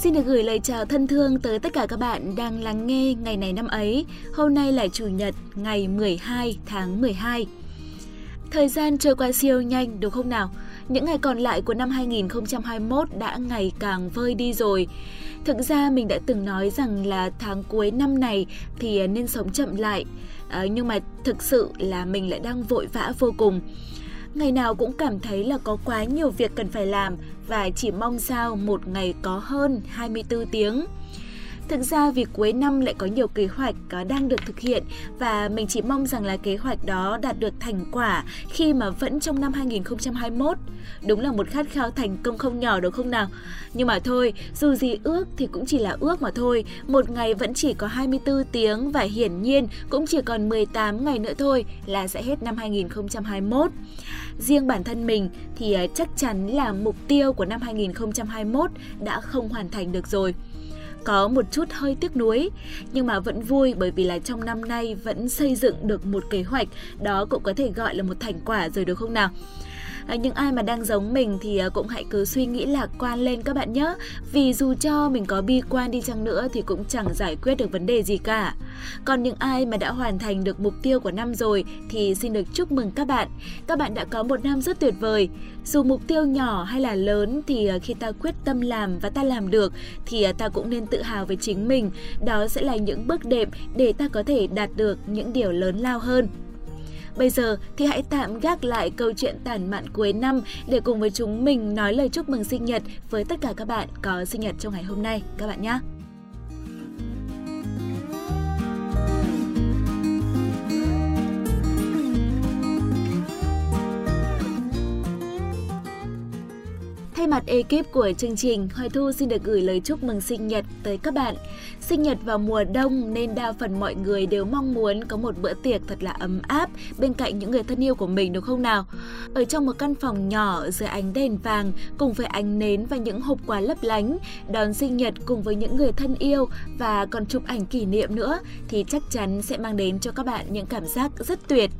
Xin được gửi lời chào thân thương tới tất cả các bạn đang lắng nghe ngày này năm ấy. Hôm nay là Chủ nhật ngày 12 tháng 12. Thời gian trôi qua siêu nhanh đúng không nào? Những ngày còn lại của năm 2021 đã ngày càng vơi đi rồi. Thực ra mình đã từng nói rằng là tháng cuối năm này thì nên sống chậm lại. À, nhưng mà thực sự là mình lại đang vội vã vô cùng ngày nào cũng cảm thấy là có quá nhiều việc cần phải làm và chỉ mong sao một ngày có hơn 24 tiếng. Thực ra vì cuối năm lại có nhiều kế hoạch ờ, đang được thực hiện và mình chỉ mong rằng là kế hoạch đó đạt được thành quả khi mà vẫn trong năm 2021. Đúng là một khát khao thành công không nhỏ đúng không nào? Nhưng mà thôi, dù gì ước thì cũng chỉ là ước mà thôi. Một ngày vẫn chỉ có 24 tiếng và hiển nhiên cũng chỉ còn 18 ngày nữa thôi là sẽ hết năm 2021. Riêng bản thân mình thì ờ, chắc chắn là mục tiêu của năm 2021 đã không hoàn thành được rồi có một chút hơi tiếc nuối, nhưng mà vẫn vui bởi vì là trong năm nay vẫn xây dựng được một kế hoạch, đó cũng có thể gọi là một thành quả rồi, được không nào? À, những ai mà đang giống mình thì à, cũng hãy cứ suy nghĩ lạc quan lên các bạn nhé. Vì dù cho mình có bi quan đi chăng nữa thì cũng chẳng giải quyết được vấn đề gì cả. Còn những ai mà đã hoàn thành được mục tiêu của năm rồi thì xin được chúc mừng các bạn. Các bạn đã có một năm rất tuyệt vời. Dù mục tiêu nhỏ hay là lớn thì à, khi ta quyết tâm làm và ta làm được thì ờ, ta cũng nên tự hào với chính mình. Đó sẽ là những bước đệm để ta có thể đạt được những điều lớn lao hơn. Bây giờ thì hãy tạm gác lại câu chuyện tản mạn cuối năm để cùng với chúng mình nói lời chúc mừng sinh nhật với tất cả các bạn có sinh nhật trong ngày hôm nay các bạn nhé. Thay mặt ekip của chương trình, Hoài Thu xin được gửi lời chúc mừng sinh nhật tới các bạn. Sinh nhật vào mùa đông nên đa phần mọi người đều mong muốn có một bữa tiệc thật là ấm áp bên cạnh những người thân yêu của mình đúng không nào? Ở trong một căn phòng nhỏ dưới ánh đèn vàng cùng với ánh nến và những hộp quà lấp lánh, đón sinh nhật cùng với những người thân yêu và còn chụp ảnh kỷ niệm nữa thì chắc chắn sẽ mang đến cho các bạn những cảm giác rất tuyệt.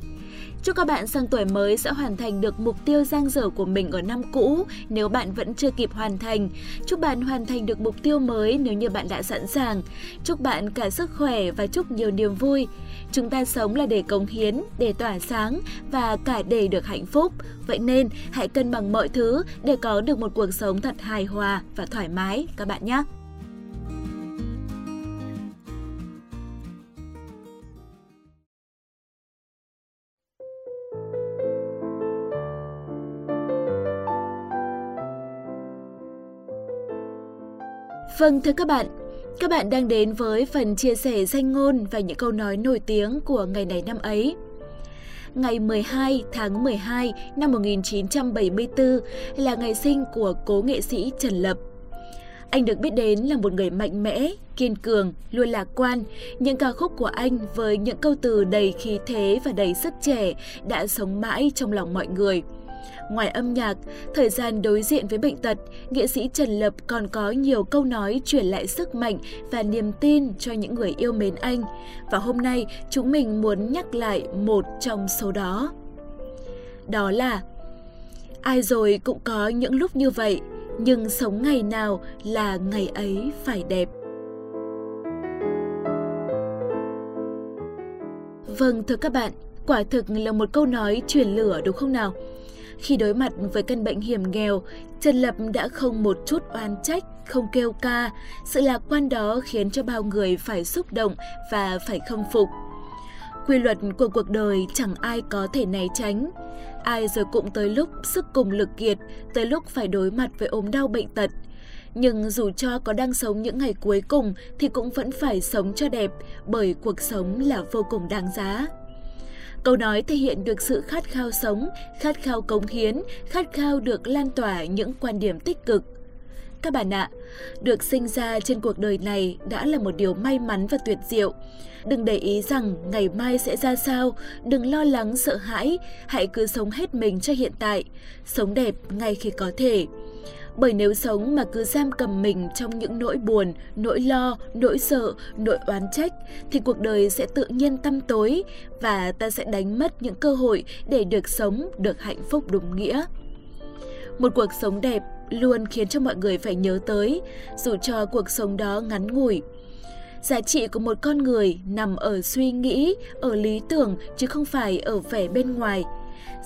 Chúc các bạn sang tuổi mới sẽ hoàn thành được mục tiêu giang dở của mình ở năm cũ nếu bạn vẫn chưa kịp hoàn thành. Chúc bạn hoàn thành được mục tiêu mới nếu như bạn đã sẵn sàng. Chúc bạn cả sức khỏe và chúc nhiều niềm vui. Chúng ta sống là để cống hiến, để tỏa sáng và cả để được hạnh phúc. Vậy nên hãy cân bằng mọi thứ để có được một cuộc sống thật hài hòa và thoải mái các bạn nhé. Vâng thưa các bạn, các bạn đang đến với phần chia sẻ danh ngôn và những câu nói nổi tiếng của ngày này năm ấy. Ngày 12 tháng 12 năm 1974 là ngày sinh của cố nghệ sĩ Trần Lập. Anh được biết đến là một người mạnh mẽ, kiên cường, luôn lạc quan. Những ca khúc của anh với những câu từ đầy khí thế và đầy sức trẻ đã sống mãi trong lòng mọi người – Ngoài âm nhạc, thời gian đối diện với bệnh tật, nghệ sĩ Trần Lập còn có nhiều câu nói truyền lại sức mạnh và niềm tin cho những người yêu mến anh. Và hôm nay, chúng mình muốn nhắc lại một trong số đó. Đó là Ai rồi cũng có những lúc như vậy, nhưng sống ngày nào là ngày ấy phải đẹp. Vâng thưa các bạn, quả thực là một câu nói truyền lửa đúng không nào? Khi đối mặt với căn bệnh hiểm nghèo, Trần Lập đã không một chút oan trách, không kêu ca. Sự lạc quan đó khiến cho bao người phải xúc động và phải khâm phục. Quy luật của cuộc đời chẳng ai có thể né tránh. Ai rồi cũng tới lúc sức cùng lực kiệt, tới lúc phải đối mặt với ốm đau bệnh tật. Nhưng dù cho có đang sống những ngày cuối cùng thì cũng vẫn phải sống cho đẹp bởi cuộc sống là vô cùng đáng giá. Câu nói thể hiện được sự khát khao sống, khát khao cống hiến, khát khao được lan tỏa những quan điểm tích cực. Các bạn ạ, được sinh ra trên cuộc đời này đã là một điều may mắn và tuyệt diệu. Đừng để ý rằng ngày mai sẽ ra sao, đừng lo lắng sợ hãi, hãy cứ sống hết mình cho hiện tại, sống đẹp ngay khi có thể. Bởi nếu sống mà cứ giam cầm mình trong những nỗi buồn, nỗi lo, nỗi sợ, nỗi oán trách, thì cuộc đời sẽ tự nhiên tăm tối và ta sẽ đánh mất những cơ hội để được sống, được hạnh phúc đúng nghĩa. Một cuộc sống đẹp luôn khiến cho mọi người phải nhớ tới, dù cho cuộc sống đó ngắn ngủi. Giá trị của một con người nằm ở suy nghĩ, ở lý tưởng chứ không phải ở vẻ bên ngoài.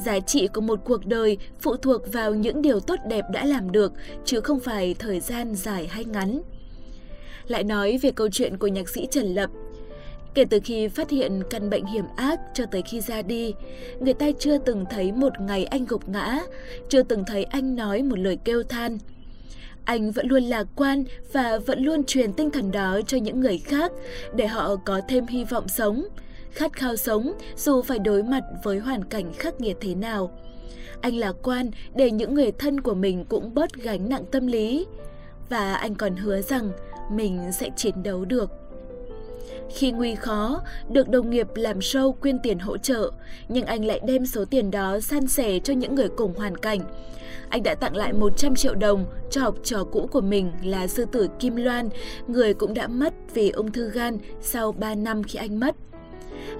Giá trị của một cuộc đời phụ thuộc vào những điều tốt đẹp đã làm được chứ không phải thời gian dài hay ngắn. Lại nói về câu chuyện của nhạc sĩ Trần Lập, Kể từ khi phát hiện căn bệnh hiểm ác cho tới khi ra đi, người ta chưa từng thấy một ngày anh gục ngã, chưa từng thấy anh nói một lời kêu than. Anh vẫn luôn lạc quan và vẫn luôn truyền tinh thần đó cho những người khác để họ có thêm hy vọng sống, khát khao sống dù phải đối mặt với hoàn cảnh khắc nghiệt thế nào. Anh lạc quan để những người thân của mình cũng bớt gánh nặng tâm lý. Và anh còn hứa rằng mình sẽ chiến đấu được. Khi nguy khó, được đồng nghiệp làm show quyên tiền hỗ trợ, nhưng anh lại đem số tiền đó san sẻ cho những người cùng hoàn cảnh. Anh đã tặng lại 100 triệu đồng cho học trò cũ của mình là sư tử Kim Loan, người cũng đã mất vì ung thư gan sau 3 năm khi anh mất.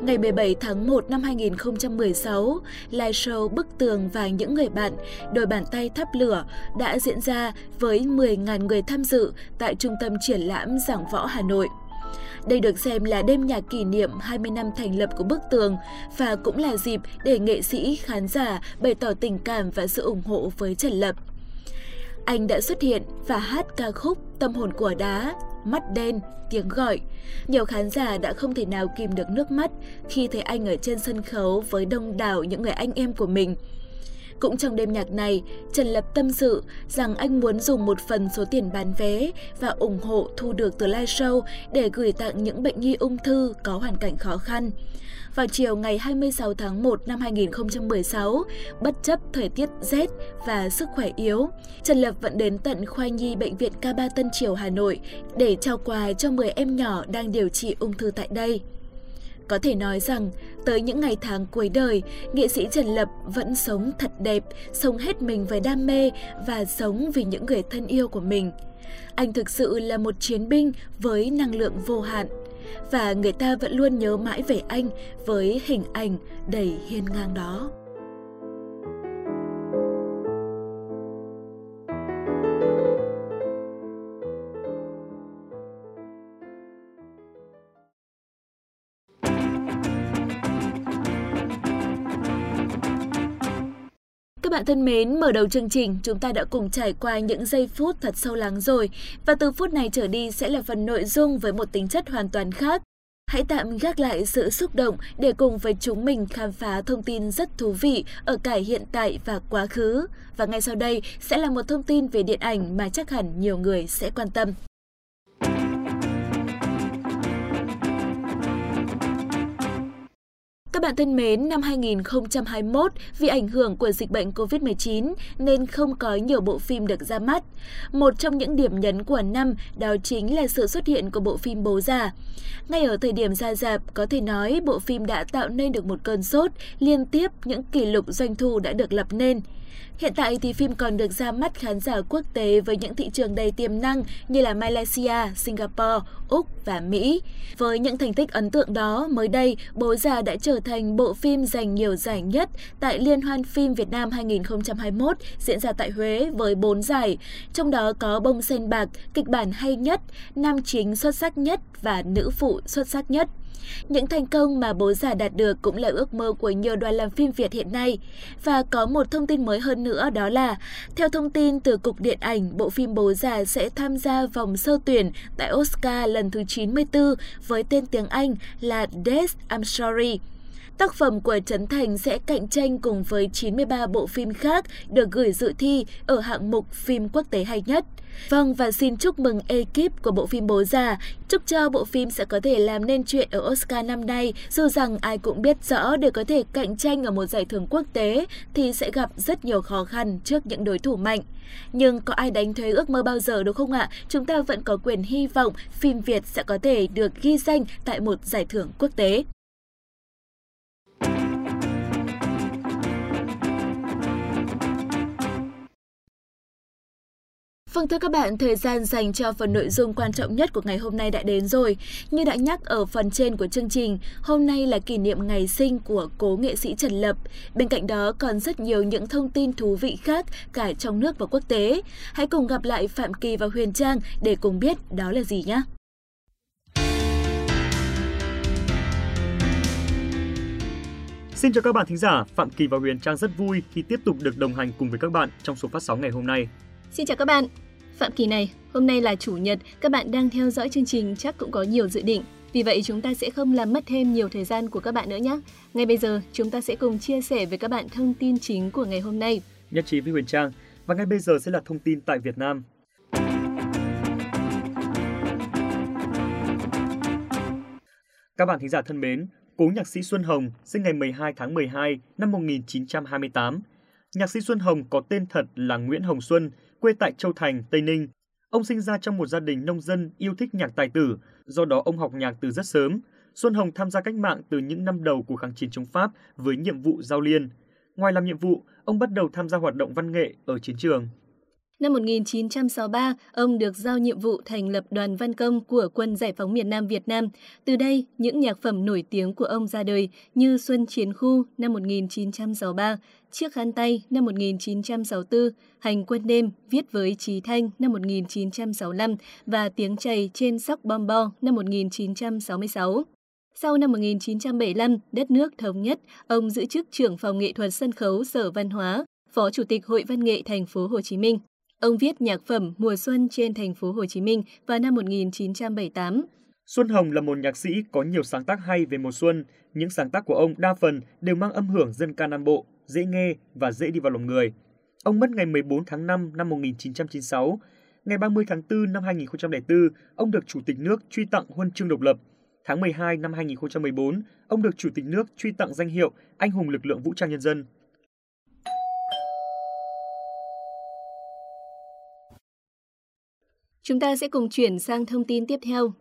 Ngày 17 tháng 1 năm 2016, live show Bức tường và những người bạn, đôi bàn tay thắp lửa đã diễn ra với 10.000 người tham dự tại Trung tâm Triển lãm Giảng Võ Hà Nội. Đây được xem là đêm nhạc kỷ niệm 20 năm thành lập của Bức Tường và cũng là dịp để nghệ sĩ, khán giả bày tỏ tình cảm và sự ủng hộ với Trần Lập. Anh đã xuất hiện và hát ca khúc Tâm hồn của đá, Mắt đen, tiếng gọi. Nhiều khán giả đã không thể nào kìm được nước mắt khi thấy anh ở trên sân khấu với đông đảo những người anh em của mình. Cũng trong đêm nhạc này, Trần Lập tâm sự rằng anh muốn dùng một phần số tiền bán vé và ủng hộ thu được từ live show để gửi tặng những bệnh nhi ung thư có hoàn cảnh khó khăn. Vào chiều ngày 26 tháng 1 năm 2016, bất chấp thời tiết rét và sức khỏe yếu, Trần Lập vẫn đến tận khoa nhi Bệnh viện K3 Tân Triều Hà Nội để trao quà cho 10 em nhỏ đang điều trị ung thư tại đây. Có thể nói rằng, tới những ngày tháng cuối đời, nghệ sĩ Trần Lập vẫn sống thật đẹp, sống hết mình với đam mê và sống vì những người thân yêu của mình. Anh thực sự là một chiến binh với năng lượng vô hạn. Và người ta vẫn luôn nhớ mãi về anh với hình ảnh đầy hiên ngang đó. Bạn thân mến, mở đầu chương trình chúng ta đã cùng trải qua những giây phút thật sâu lắng rồi và từ phút này trở đi sẽ là phần nội dung với một tính chất hoàn toàn khác. Hãy tạm gác lại sự xúc động để cùng với chúng mình khám phá thông tin rất thú vị ở cả hiện tại và quá khứ. Và ngay sau đây sẽ là một thông tin về điện ảnh mà chắc hẳn nhiều người sẽ quan tâm. Các bạn thân mến, năm 2021, vì ảnh hưởng của dịch bệnh COVID-19 nên không có nhiều bộ phim được ra mắt. Một trong những điểm nhấn của năm đó chính là sự xuất hiện của bộ phim Bố Già. Ngay ở thời điểm ra dạp, có thể nói bộ phim đã tạo nên được một cơn sốt, liên tiếp những kỷ lục doanh thu đã được lập nên. Hiện tại thì phim còn được ra mắt khán giả quốc tế với những thị trường đầy tiềm năng như là Malaysia, Singapore, Úc và Mỹ. Với những thành tích ấn tượng đó, mới đây, Bố già đã trở thành bộ phim giành nhiều giải nhất tại Liên hoan phim Việt Nam 2021 diễn ra tại Huế với 4 giải, trong đó có Bông sen bạc, kịch bản hay nhất, nam chính xuất sắc nhất và nữ phụ xuất sắc nhất. Những thành công mà bố già đạt được cũng là ước mơ của nhiều đoàn làm phim Việt hiện nay. Và có một thông tin mới hơn nữa đó là, theo thông tin từ Cục Điện ảnh, bộ phim Bố già sẽ tham gia vòng sơ tuyển tại Oscar lần thứ 94 với tên tiếng Anh là Death I'm Sorry. Tác phẩm của Trấn Thành sẽ cạnh tranh cùng với 93 bộ phim khác được gửi dự thi ở hạng mục phim quốc tế hay nhất. Vâng và xin chúc mừng ekip của bộ phim Bố Già, chúc cho bộ phim sẽ có thể làm nên chuyện ở Oscar năm nay, dù rằng ai cũng biết rõ để có thể cạnh tranh ở một giải thưởng quốc tế thì sẽ gặp rất nhiều khó khăn trước những đối thủ mạnh. Nhưng có ai đánh thuế ước mơ bao giờ đúng không ạ? Chúng ta vẫn có quyền hy vọng phim Việt sẽ có thể được ghi danh tại một giải thưởng quốc tế. Vâng thưa các bạn, thời gian dành cho phần nội dung quan trọng nhất của ngày hôm nay đã đến rồi. Như đã nhắc ở phần trên của chương trình, hôm nay là kỷ niệm ngày sinh của cố nghệ sĩ Trần Lập. Bên cạnh đó còn rất nhiều những thông tin thú vị khác cả trong nước và quốc tế. Hãy cùng gặp lại Phạm Kỳ và Huyền Trang để cùng biết đó là gì nhé. Xin chào các bạn thính giả, Phạm Kỳ và Huyền Trang rất vui khi tiếp tục được đồng hành cùng với các bạn trong số phát sóng ngày hôm nay. Xin chào các bạn. Phạm Kỳ này, hôm nay là chủ nhật, các bạn đang theo dõi chương trình chắc cũng có nhiều dự định. Vì vậy chúng ta sẽ không làm mất thêm nhiều thời gian của các bạn nữa nhé. Ngay bây giờ, chúng ta sẽ cùng chia sẻ với các bạn thông tin chính của ngày hôm nay. Nhất trí với Huyền Trang. Và ngay bây giờ sẽ là thông tin tại Việt Nam. Các bạn thính giả thân mến, cố nhạc sĩ Xuân Hồng sinh ngày 12 tháng 12 năm 1928. Nhạc sĩ Xuân Hồng có tên thật là Nguyễn Hồng Xuân, quê tại Châu Thành, Tây Ninh. Ông sinh ra trong một gia đình nông dân yêu thích nhạc tài tử, do đó ông học nhạc từ rất sớm. Xuân Hồng tham gia cách mạng từ những năm đầu của kháng chiến chống Pháp với nhiệm vụ giao liên. Ngoài làm nhiệm vụ, ông bắt đầu tham gia hoạt động văn nghệ ở chiến trường. Năm 1963, ông được giao nhiệm vụ thành lập đoàn văn công của Quân Giải phóng miền Nam Việt Nam. Từ đây, những nhạc phẩm nổi tiếng của ông ra đời như Xuân Chiến Khu năm 1963, Chiếc khăn tay năm 1964, Hành quân đêm viết với Trí Thanh năm 1965 và Tiếng chày trên sóc bom bo năm 1966. Sau năm 1975, đất nước thống nhất, ông giữ chức trưởng phòng nghệ thuật sân khấu Sở Văn hóa, Phó Chủ tịch Hội Văn nghệ thành phố Hồ Chí Minh. Ông viết nhạc phẩm Mùa xuân trên thành phố Hồ Chí Minh vào năm 1978. Xuân Hồng là một nhạc sĩ có nhiều sáng tác hay về mùa xuân. Những sáng tác của ông đa phần đều mang âm hưởng dân ca Nam Bộ, dễ nghe và dễ đi vào lòng người. Ông mất ngày 14 tháng 5 năm 1996. Ngày 30 tháng 4 năm 2004, ông được Chủ tịch nước truy tặng huân chương độc lập. Tháng 12 năm 2014, ông được Chủ tịch nước truy tặng danh hiệu Anh hùng lực lượng vũ trang nhân dân. Chúng ta sẽ cùng chuyển sang thông tin tiếp theo.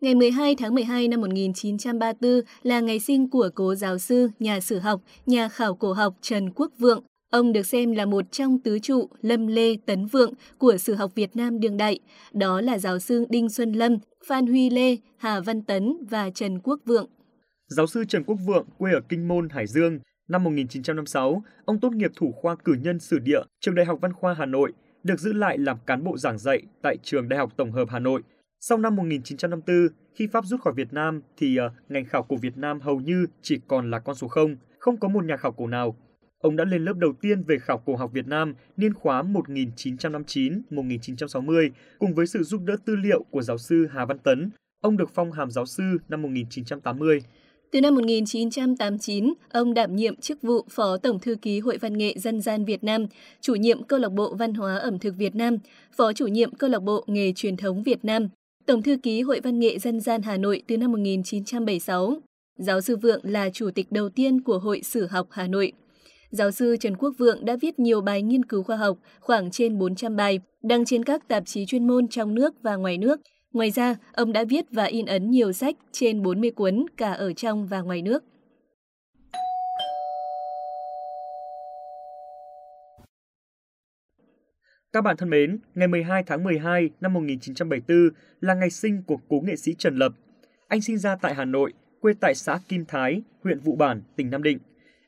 Ngày 12 tháng 12 năm 1934 là ngày sinh của cố giáo sư, nhà sử học, nhà khảo cổ học Trần Quốc Vượng. Ông được xem là một trong tứ trụ Lâm Lê Tấn Vượng của sử học Việt Nam đương đại. Đó là giáo sư Đinh Xuân Lâm, Phan Huy Lê, Hà Văn Tấn và Trần Quốc Vượng. Giáo sư Trần Quốc Vượng quê ở Kinh Môn, Hải Dương. Năm 1956, ông tốt nghiệp thủ khoa cử nhân sử địa trường Đại học Văn khoa Hà Nội được giữ lại làm cán bộ giảng dạy tại trường Đại học Tổng hợp Hà Nội. Sau năm 1954, khi Pháp rút khỏi Việt Nam thì uh, ngành khảo cổ Việt Nam hầu như chỉ còn là con số 0, không có một nhà khảo cổ nào. Ông đã lên lớp đầu tiên về khảo cổ học Việt Nam niên khóa 1959-1960 cùng với sự giúp đỡ tư liệu của giáo sư Hà Văn Tấn. Ông được phong hàm giáo sư năm 1980. Từ năm 1989, ông đảm nhiệm chức vụ Phó Tổng Thư ký Hội Văn nghệ Dân gian Việt Nam, chủ nhiệm Câu lạc bộ Văn hóa ẩm thực Việt Nam, Phó chủ nhiệm Câu lạc bộ Nghề truyền thống Việt Nam, Tổng Thư ký Hội Văn nghệ Dân gian Hà Nội từ năm 1976. Giáo sư Vượng là chủ tịch đầu tiên của Hội Sử học Hà Nội. Giáo sư Trần Quốc Vượng đã viết nhiều bài nghiên cứu khoa học, khoảng trên 400 bài, đăng trên các tạp chí chuyên môn trong nước và ngoài nước – Ngoài ra, ông đã viết và in ấn nhiều sách trên 40 cuốn cả ở trong và ngoài nước. Các bạn thân mến, ngày 12 tháng 12 năm 1974 là ngày sinh của cố nghệ sĩ Trần Lập. Anh sinh ra tại Hà Nội, quê tại xã Kim Thái, huyện Vụ Bản, tỉnh Nam Định.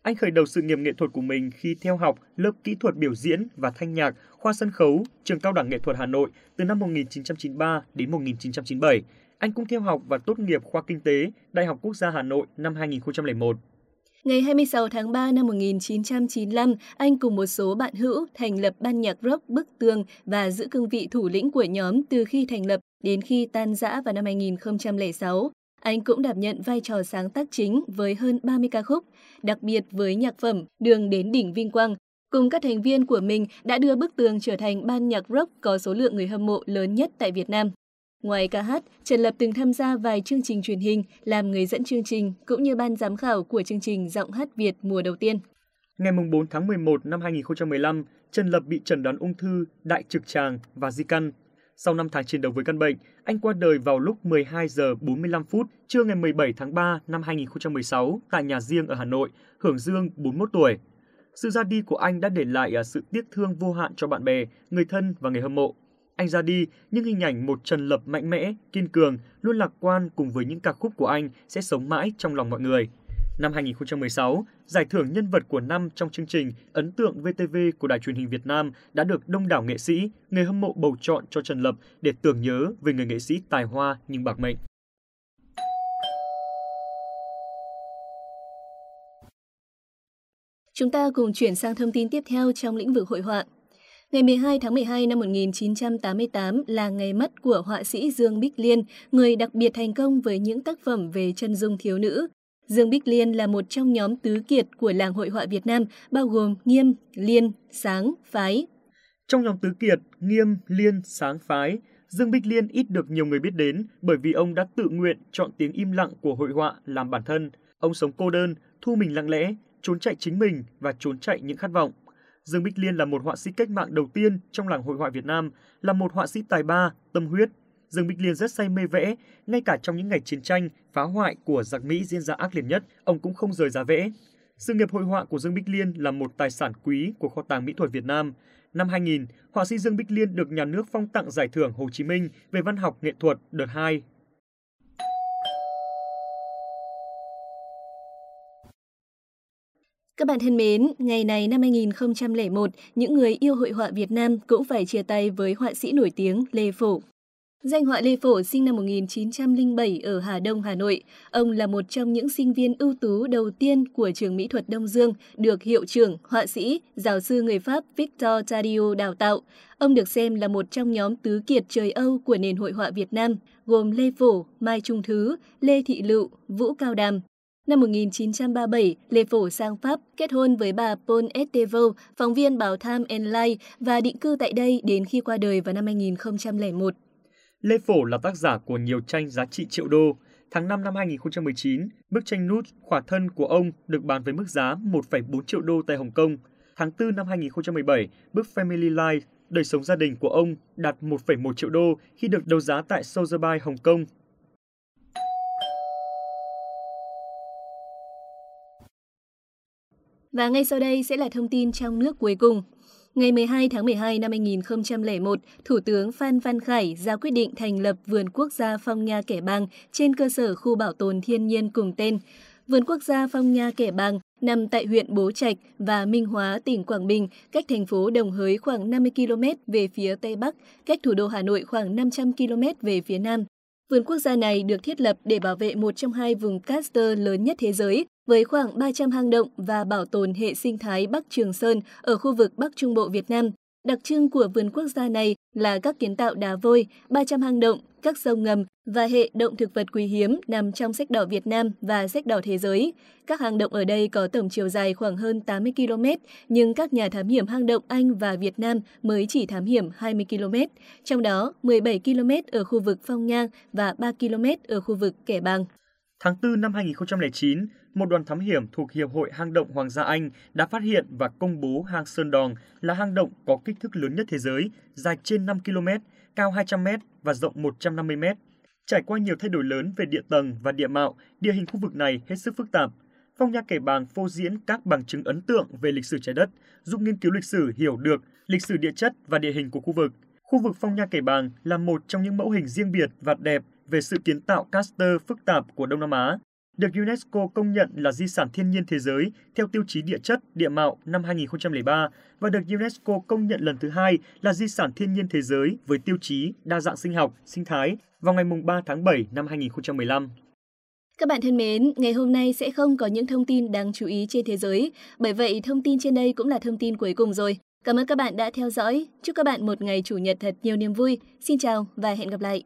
Anh khởi đầu sự nghiệp nghệ thuật của mình khi theo học lớp kỹ thuật biểu diễn và thanh nhạc khoa sân khấu Trường Cao đẳng Nghệ thuật Hà Nội từ năm 1993 đến 1997. Anh cũng theo học và tốt nghiệp khoa kinh tế Đại học Quốc gia Hà Nội năm 2001. Ngày 26 tháng 3 năm 1995, anh cùng một số bạn hữu thành lập ban nhạc rock Bức Tường và giữ cương vị thủ lĩnh của nhóm từ khi thành lập đến khi tan rã vào năm 2006. Anh cũng đảm nhận vai trò sáng tác chính với hơn 30 ca khúc, đặc biệt với nhạc phẩm Đường đến đỉnh Vinh Quang. Cùng các thành viên của mình đã đưa Bức Tường trở thành ban nhạc rock có số lượng người hâm mộ lớn nhất tại Việt Nam. Ngoài ca hát, Trần Lập từng tham gia vài chương trình truyền hình, làm người dẫn chương trình cũng như ban giám khảo của chương trình Giọng hát Việt mùa đầu tiên. Ngày 4 tháng 11 năm 2015, Trần Lập bị chẩn đoán ung thư đại trực tràng và di căn sau 5 tháng chiến đấu với căn bệnh, anh qua đời vào lúc 12 giờ 45 phút trưa ngày 17 tháng 3 năm 2016 tại nhà riêng ở Hà Nội, hưởng dương 41 tuổi. Sự ra đi của anh đã để lại à, sự tiếc thương vô hạn cho bạn bè, người thân và người hâm mộ. anh ra đi, nhưng hình ảnh một Trần Lập mạnh mẽ, kiên cường, luôn lạc quan cùng với những ca khúc của anh sẽ sống mãi trong lòng mọi người. Năm 2016, giải thưởng nhân vật của năm trong chương trình Ấn tượng VTV của Đài truyền hình Việt Nam đã được đông đảo nghệ sĩ, người hâm mộ bầu chọn cho Trần Lập để tưởng nhớ về người nghệ sĩ tài hoa nhưng bạc mệnh. Chúng ta cùng chuyển sang thông tin tiếp theo trong lĩnh vực hội họa. Ngày 12 tháng 12 năm 1988 là ngày mất của họa sĩ Dương Bích Liên, người đặc biệt thành công với những tác phẩm về chân dung thiếu nữ. Dương Bích Liên là một trong nhóm tứ kiệt của làng hội họa Việt Nam, bao gồm Nghiêm, Liên, Sáng, Phái. Trong nhóm tứ kiệt, Nghiêm, Liên, Sáng, Phái, Dương Bích Liên ít được nhiều người biết đến bởi vì ông đã tự nguyện chọn tiếng im lặng của hội họa làm bản thân. Ông sống cô đơn, thu mình lặng lẽ, trốn chạy chính mình và trốn chạy những khát vọng. Dương Bích Liên là một họa sĩ cách mạng đầu tiên trong làng hội họa Việt Nam, là một họa sĩ tài ba, tâm huyết. Dương Bích Liên rất say mê vẽ, ngay cả trong những ngày chiến tranh, phá hoại của giặc Mỹ diễn ra ác liệt nhất, ông cũng không rời giá vẽ. Sự nghiệp hội họa của Dương Bích Liên là một tài sản quý của kho tàng mỹ thuật Việt Nam. Năm 2000, họa sĩ Dương Bích Liên được nhà nước phong tặng giải thưởng Hồ Chí Minh về văn học nghệ thuật đợt 2 Các bạn thân mến, ngày này năm 2001, những người yêu hội họa Việt Nam cũng phải chia tay với họa sĩ nổi tiếng Lê Phổ. Danh họa Lê Phổ sinh năm 1907 ở Hà Đông, Hà Nội. Ông là một trong những sinh viên ưu tú đầu tiên của trường mỹ thuật Đông Dương, được hiệu trưởng, họa sĩ, giáo sư người Pháp Victor Tadio đào tạo. Ông được xem là một trong nhóm tứ kiệt trời Âu của nền hội họa Việt Nam, gồm Lê Phổ, Mai Trung Thứ, Lê Thị Lựu, Vũ Cao Đàm, Năm 1937, Lê Phổ sang Pháp kết hôn với bà Paul Estevo, phóng viên báo Time and Life và định cư tại đây đến khi qua đời vào năm 2001. Lê Phổ là tác giả của nhiều tranh giá trị triệu đô. Tháng 5 năm 2019, bức tranh nút khỏa thân của ông được bán với mức giá 1,4 triệu đô tại Hồng Kông. Tháng 4 năm 2017, bức Family Life đời sống gia đình của ông đạt 1,1 triệu đô khi được đấu giá tại Sotheby's Hồng Kông Và ngay sau đây sẽ là thông tin trong nước cuối cùng. Ngày 12 tháng 12 năm 2001, Thủ tướng Phan Văn Khải ra quyết định thành lập Vườn Quốc gia Phong Nha Kẻ Bàng trên cơ sở khu bảo tồn thiên nhiên cùng tên. Vườn Quốc gia Phong Nha Kẻ Bàng nằm tại huyện Bố Trạch và Minh Hóa, tỉnh Quảng Bình, cách thành phố Đồng Hới khoảng 50 km về phía Tây Bắc, cách thủ đô Hà Nội khoảng 500 km về phía Nam. Vườn quốc gia này được thiết lập để bảo vệ một trong hai vùng caster lớn nhất thế giới, với khoảng 300 hang động và bảo tồn hệ sinh thái Bắc Trường Sơn ở khu vực Bắc Trung Bộ Việt Nam. Đặc trưng của vườn quốc gia này là các kiến tạo đá vôi, 300 hang động, các sông ngầm và hệ động thực vật quý hiếm nằm trong sách đỏ Việt Nam và sách đỏ thế giới. Các hang động ở đây có tổng chiều dài khoảng hơn 80 km, nhưng các nhà thám hiểm hang động Anh và Việt Nam mới chỉ thám hiểm 20 km, trong đó 17 km ở khu vực Phong Nhang và 3 km ở khu vực Kẻ Bàng. Tháng 4 năm 2009, một đoàn thám hiểm thuộc Hiệp hội Hang động Hoàng gia Anh đã phát hiện và công bố hang Sơn Đòn là hang động có kích thước lớn nhất thế giới, dài trên 5 km, cao 200 m và rộng 150 m. Trải qua nhiều thay đổi lớn về địa tầng và địa mạo, địa hình khu vực này hết sức phức tạp. Phong nha kẻ bàng phô diễn các bằng chứng ấn tượng về lịch sử trái đất, giúp nghiên cứu lịch sử hiểu được lịch sử địa chất và địa hình của khu vực. Khu vực Phong Nha Kẻ Bàng là một trong những mẫu hình riêng biệt và đẹp về sự kiến tạo caster phức tạp của Đông Nam Á, được UNESCO công nhận là di sản thiên nhiên thế giới theo tiêu chí địa chất, địa mạo năm 2003 và được UNESCO công nhận lần thứ hai là di sản thiên nhiên thế giới với tiêu chí đa dạng sinh học, sinh thái vào ngày 3 tháng 7 năm 2015. Các bạn thân mến, ngày hôm nay sẽ không có những thông tin đáng chú ý trên thế giới, bởi vậy thông tin trên đây cũng là thông tin cuối cùng rồi. Cảm ơn các bạn đã theo dõi. Chúc các bạn một ngày Chủ nhật thật nhiều niềm vui. Xin chào và hẹn gặp lại.